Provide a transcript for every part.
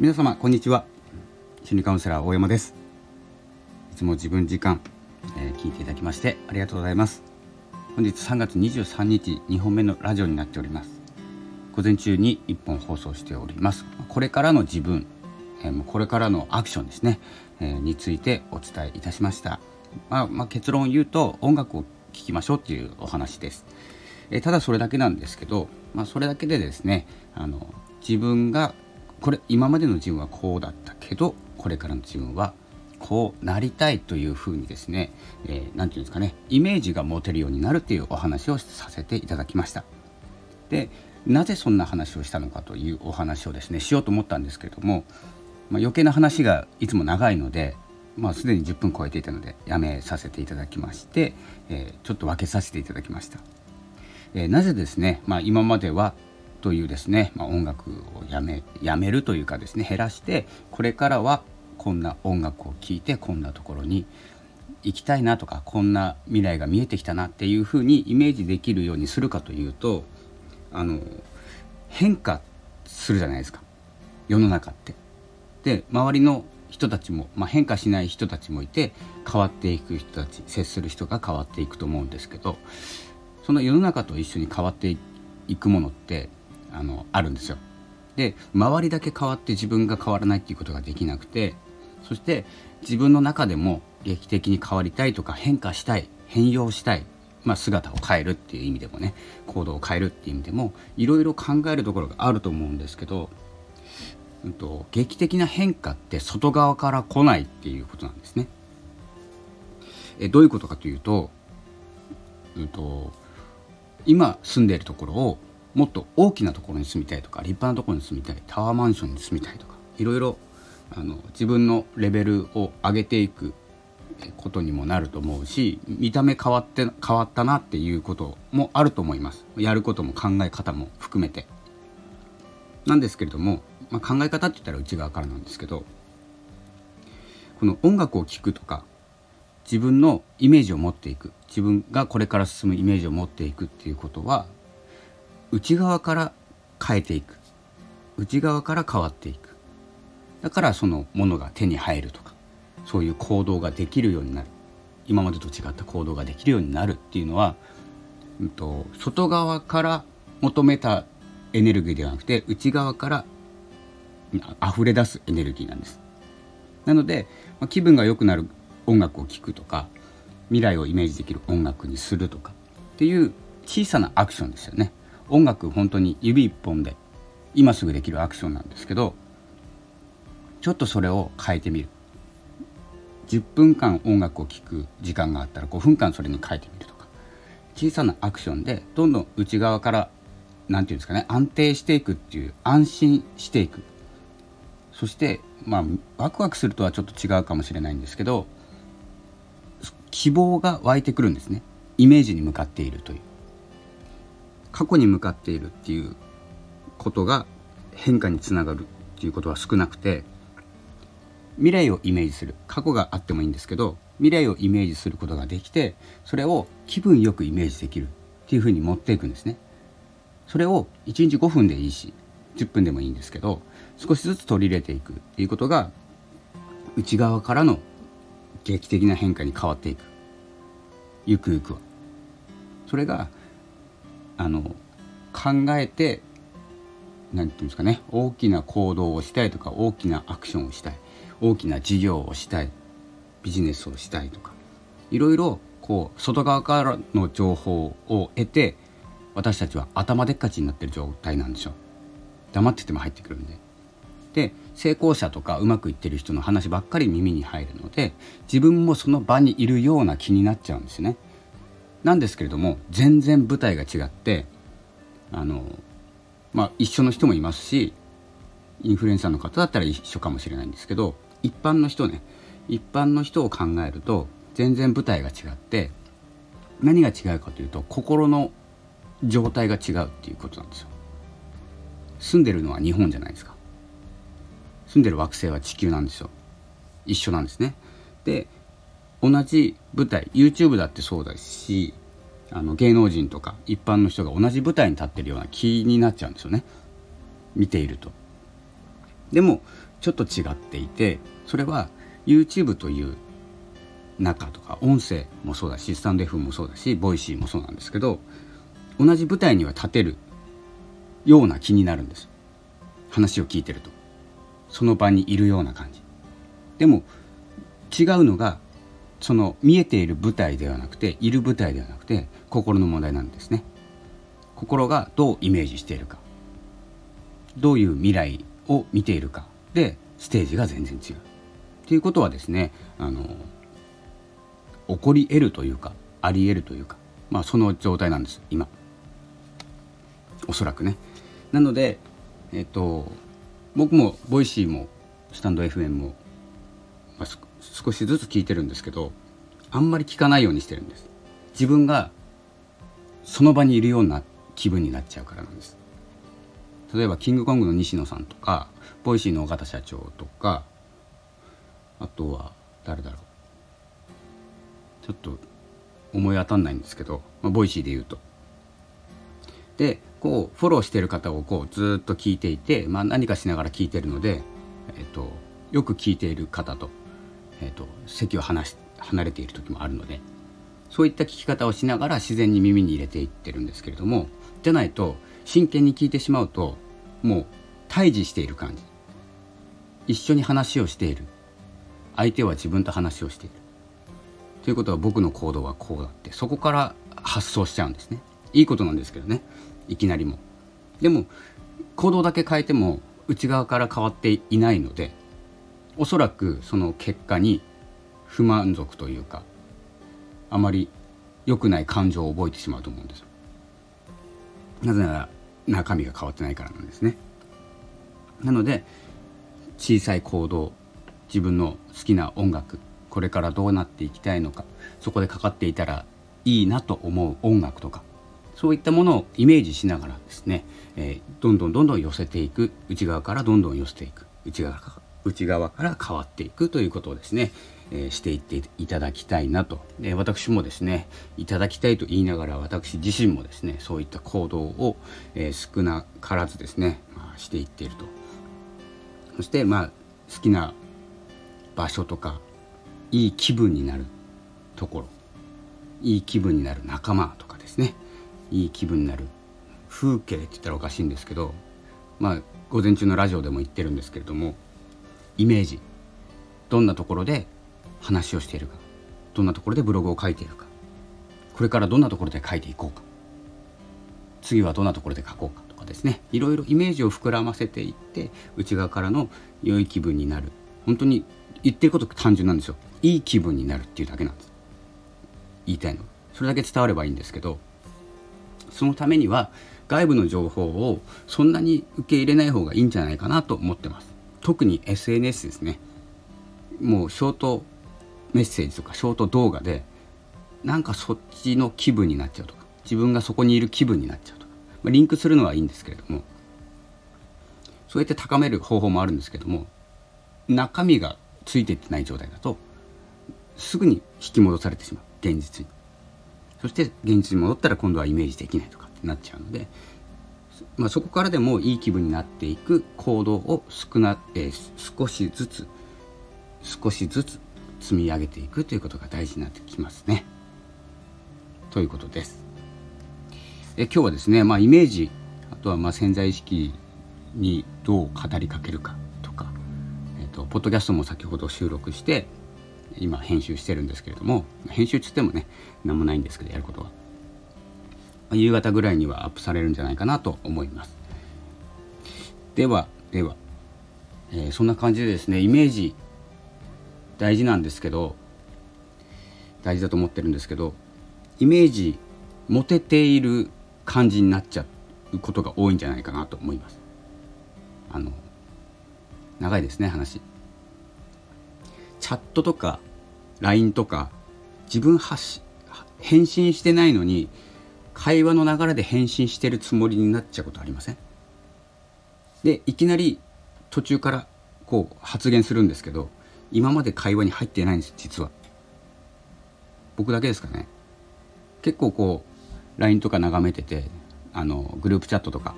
皆様こんにちは。心理カウンセラー大山です。いつも自分時間、えー、聞いていただきましてありがとうございます。本日3月23日2本目のラジオになっております。午前中に1本放送しております。これからの自分、えー、これからのアクションですね、えー、についてお伝えいたしました。まあ、まあ、結論を言うと音楽を聴きましょうっていうお話です。えただそれだけなんですけど、まあ、それだけでですねあの自分がこれ今までの自分はこうだったけどこれからの自分はこうなりたいというふうにですね何、えー、て言うんですかねイメージが持てるようになるっていうお話をさせていただきました。でなぜそんな話をしたのかというお話をですねしようと思ったんですけれども、まあ、余計な話がいつも長いのでまあ、すでに10分超えていたのでやめさせていただきまして、えー、ちょっと分けさせていただきました、えー、なぜですね、まあ、今まではというですね、まあ、音楽をやめやめるというかですね減らしてこれからはこんな音楽を聴いてこんなところに行きたいなとかこんな未来が見えてきたなっていうふうにイメージできるようにするかというとあの変化するじゃないですか世の中って。で周りの人たちも、まあ、変化しない人たちもいて変わっていく人たち接する人が変わっていくと思うんですけどその世の中と一緒に変わっていくものってあのあるんですよ。で周りだけ変わって自分が変わらないっていうことができなくてそして自分の中でも劇的に変わりたいとか変化したい変容したい、まあ、姿を変えるっていう意味でもね行動を変えるっていう意味でもいろいろ考えるところがあると思うんですけど、うんと、劇的な変化って外側から来ないっていうことなんですね。えどういうことかというと,、うんと今住んでいるところをもっと大きなところに住みたいとか立派なところに住みたいタワーマンションに住みたいとかいろいろあの自分のレベルを上げていくことにもなると思うし見た目変わって変わったなっていうこともあると思います。やることも考え方も含めて。なんですけれども、まあ、考え方って言ったら内側からなんですけどこの音楽を聴くとか自分のイメージを持っていく自分がこれから進むイメージを持っていくっていうことは内側から変えていく内側から変わっていくだからそのものが手に入るとかそういう行動ができるようになる今までと違った行動ができるようになるっていうのは、うんと、外側から求めたエネルギーではなくて内側から溢れ出すエネルギーなんです。なので、まあ、気分が良くなる音楽を聴くとか未来をイメージできる音楽にするとかっていう小さなアクションですよね。音楽本当に指一本で今すぐできるアクションなんですけどちょっとそれを変えてみる。10分間音楽を聴く時間があったら5分間それに変えてみるとか。小さなアクションでどんどん内側から何て言うんですかね安定していくっていう安心していく。そしてまあワクワクするとはちょっと違うかもしれないんですけど希望が湧いてくるんですね。イメージに向かっているという。過去に向かっているっていうことが変化につながるっていうことは少なくて未来をイメージする過去があってもいいんですけど未来をイメージすることができてそれを気分よくイメージできるっていうふうに持っていくんですね。それを1日5分でいいし10分でもいいんですけど少しずつ取り入れていくっていうことが内側からの劇的な変化に変わっていくゆくゆくは。それがあの考えて何て言うんですかね大きな行動をしたいとか大きなアクションをしたい大きな事業をしたいビジネスをしたいとかいろいろこう外側からの情報を得て私たちは頭でっかちになってる状態なんですよ黙ってても入ってくるんで。で成功者とかうまくいってる人の話ばっかり耳に入るので自分もその場にいるような気になっちゃうんですね。なんですけれども全然舞台が違ってあの、まあ、一緒の人もいますしインフルエンサーの方だったら一緒かもしれないんですけど一般の人ね一般の人を考えると全然舞台が違って何が違うかというと心の状態が違うっていうことなんですよ。住んでるのは日本じゃないですか。住んでる惑星は地球なんですよ。一緒なんですね。で同じ舞台 YouTube だってそうだしあの芸能人とか一般の人が同じ舞台に立ってるような気になっちゃうんですよね。見ていると。でもちょっと違っていてそれは YouTube という中とか音声もそうだしスタンド F もそうだしボイシーもそうなんですけど同じ舞台には立てるような気になるんです。話を聞いてると。その場にいるような感じ。でも違うのがその見えている舞台ではなくている舞台ではなくて心の問題なんですね。心がどうイメージしているか。どういう未来を見ているか。でステージが全然違う。っていうことはですねあの起こり得るというかあり得るというかまあその状態なんです今。おそらくね。なのでえっと僕もボイシーもスタンド FM も、まあ、少しずつ聞いてるんですけどあんまり聞かないようにしてるんです。自分がその場にいるような気分になっちゃうからなんです。例えばキングコングの西野さんとかボイシーの尾形社長とかあとは誰だろう。ちょっと思い当たんないんですけど、まあ、ボイシーで言うと。でこうフォローしてる方をこうずっと聞いていて、まあ、何かしながら聞いてるので、えっと、よく聞いている方と,、えっと、席を離し離れている時もあるのでそういった聞き方をしながら自然に耳に入れていってるんですけれどもじゃないと真剣に聞いてしまうともう対峙している感じ。一緒に話をしている。相手は自分と話をしている。ということは僕の行動はこうだってそこから発想しちゃうんですね。いいことなんですけどね。いきなりも。でも行動だけ変えても内側から変わっていないのでおそらくその結果に不満足というかあまり良くない感情を覚えてしまうと思うんです。なぜなら中身が変わってないからなんですね。なので小さい行動自分の好きな音楽これからどうなっていきたいのかそこでかかっていたらいいなと思う音楽とかそういったものをイメージしながらですね、えー、どんどんどんどん寄せていく。内側からどんどん寄せていく。内側内側から変わっていくということをですね、えー、していっていただきたいなと、えー、私もですねいただきたいと言いながら私自身もですねそういった行動を、え少なからずですね、まあ、していっていると。そしてまあ好きな場所とかいい気分になるところいい気分になる仲間とかですねいい気分になる風景って言ったらおかしいんですけどまあ午前中のラジオでも言ってるんですけれどもイメージ。どんなところで話をしているか。どんなところでブログを書いているか。これからどんなところで書いていこうか。次はどんなところで書こうかとかですね。いろいろイメージを膨らませていって内側からの良い気分になる。本当に言ってること単純なんですよ。いい気分になるっていうだけなんです。言いたいのそれだけ伝わればいいんですけどそのためには外部の情報をそんなに受け入れない方がいいんじゃないかなと思ってます。特に SNS ですね。もうショートメッセージとかショート動画でなんかそっちの気分になっちゃうとか自分がそこにいる気分になっちゃうとか、まあ、リンクするのはいいんですけれどもそうやって高める方法もあるんですけども中身がついていってない状態だとすぐに引き戻されてしまう。現実に。そして現実に戻ったら今度はイメージできないとかってなっちゃうので、まあ、そこからでもいい気分になっていく行動を少な、えー、少しずつ少しずつ積み上げていくということが大事になってきますね。ということです。え今日はですね、まあ、イメージあとはまあ潜在意識にどう語りかけるかとか、えーと、とポッドキャストも先ほど収録して今編集してるんですけれども編集っつってもね何もないんですけどやることは夕方ぐらいにはアップされるんじゃないかなと思います。ではでは、えー、そんな感じでですねイメージ大事なんですけど大事だと思ってるんですけどイメージ持てている感じになっちゃうことが多いんじゃないかなと思います。あの長いですね話。チャットとか LINE とか自分発返信してないのに会話の流れで返信してるつもりになっちゃうことありません？でいきなり途中からこう発言するんですけど今まで会話に入ってないんです実は。僕だけですかね。結構こう LINE とか眺めててあのグループチャットとか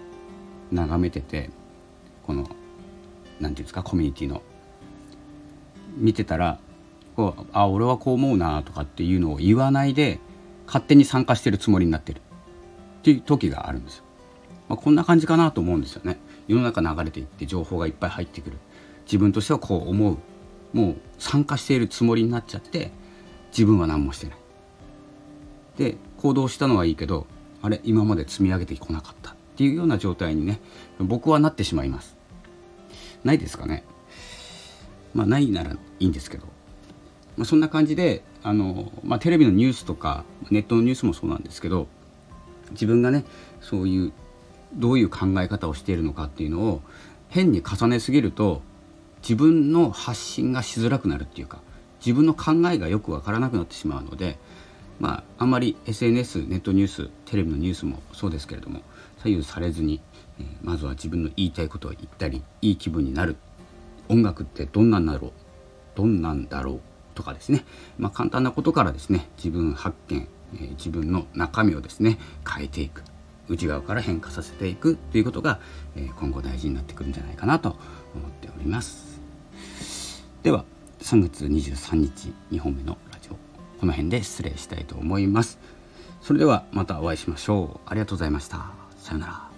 眺めててこの何ていうんですかコミュニティの。見てたらこうあ俺はこう思うなとかっていうのを言わないで勝手に参加してるつもりになってる。っていう時があるんですよ。まあ、こんな感じかなと思うんですよね。世の中流れていって情報がいっぱい入ってくる。自分としてはこう思う。もう参加しているつもりになっちゃって自分は何もしてない。で行動したのはいいけどあれ今まで積み上げてこなかったっていうような状態にね僕はなってしまいます。ないですかね。まあないならいいんですけどまあ、そんな感じであの、まあ、テレビのニュースとかネットのニュースもそうなんですけど自分がねそういうどういう考え方をしているのかっていうのを変に重ねすぎると自分の発信がしづらくなるっていうか自分の考えがよくわからなくなってしまうので、まあ、あんまり SNS ネットニューステレビのニュースもそうですけれども左右されずに、えー、まずは自分の言いたいことを言ったりいい気分になる。音楽ってどんなんだろう？どんなんだろう？とかですね、まあ、簡単なことからですね自分発見、え、自分の中身をですね変えていく。内側から変化させていくということが、え、今後大事になってくるんじゃないかなと思っております。では3月23日2本目のラジオこの辺で失礼したいと思います。それではまたお会いしましょう。ありがとうございました。さようなら。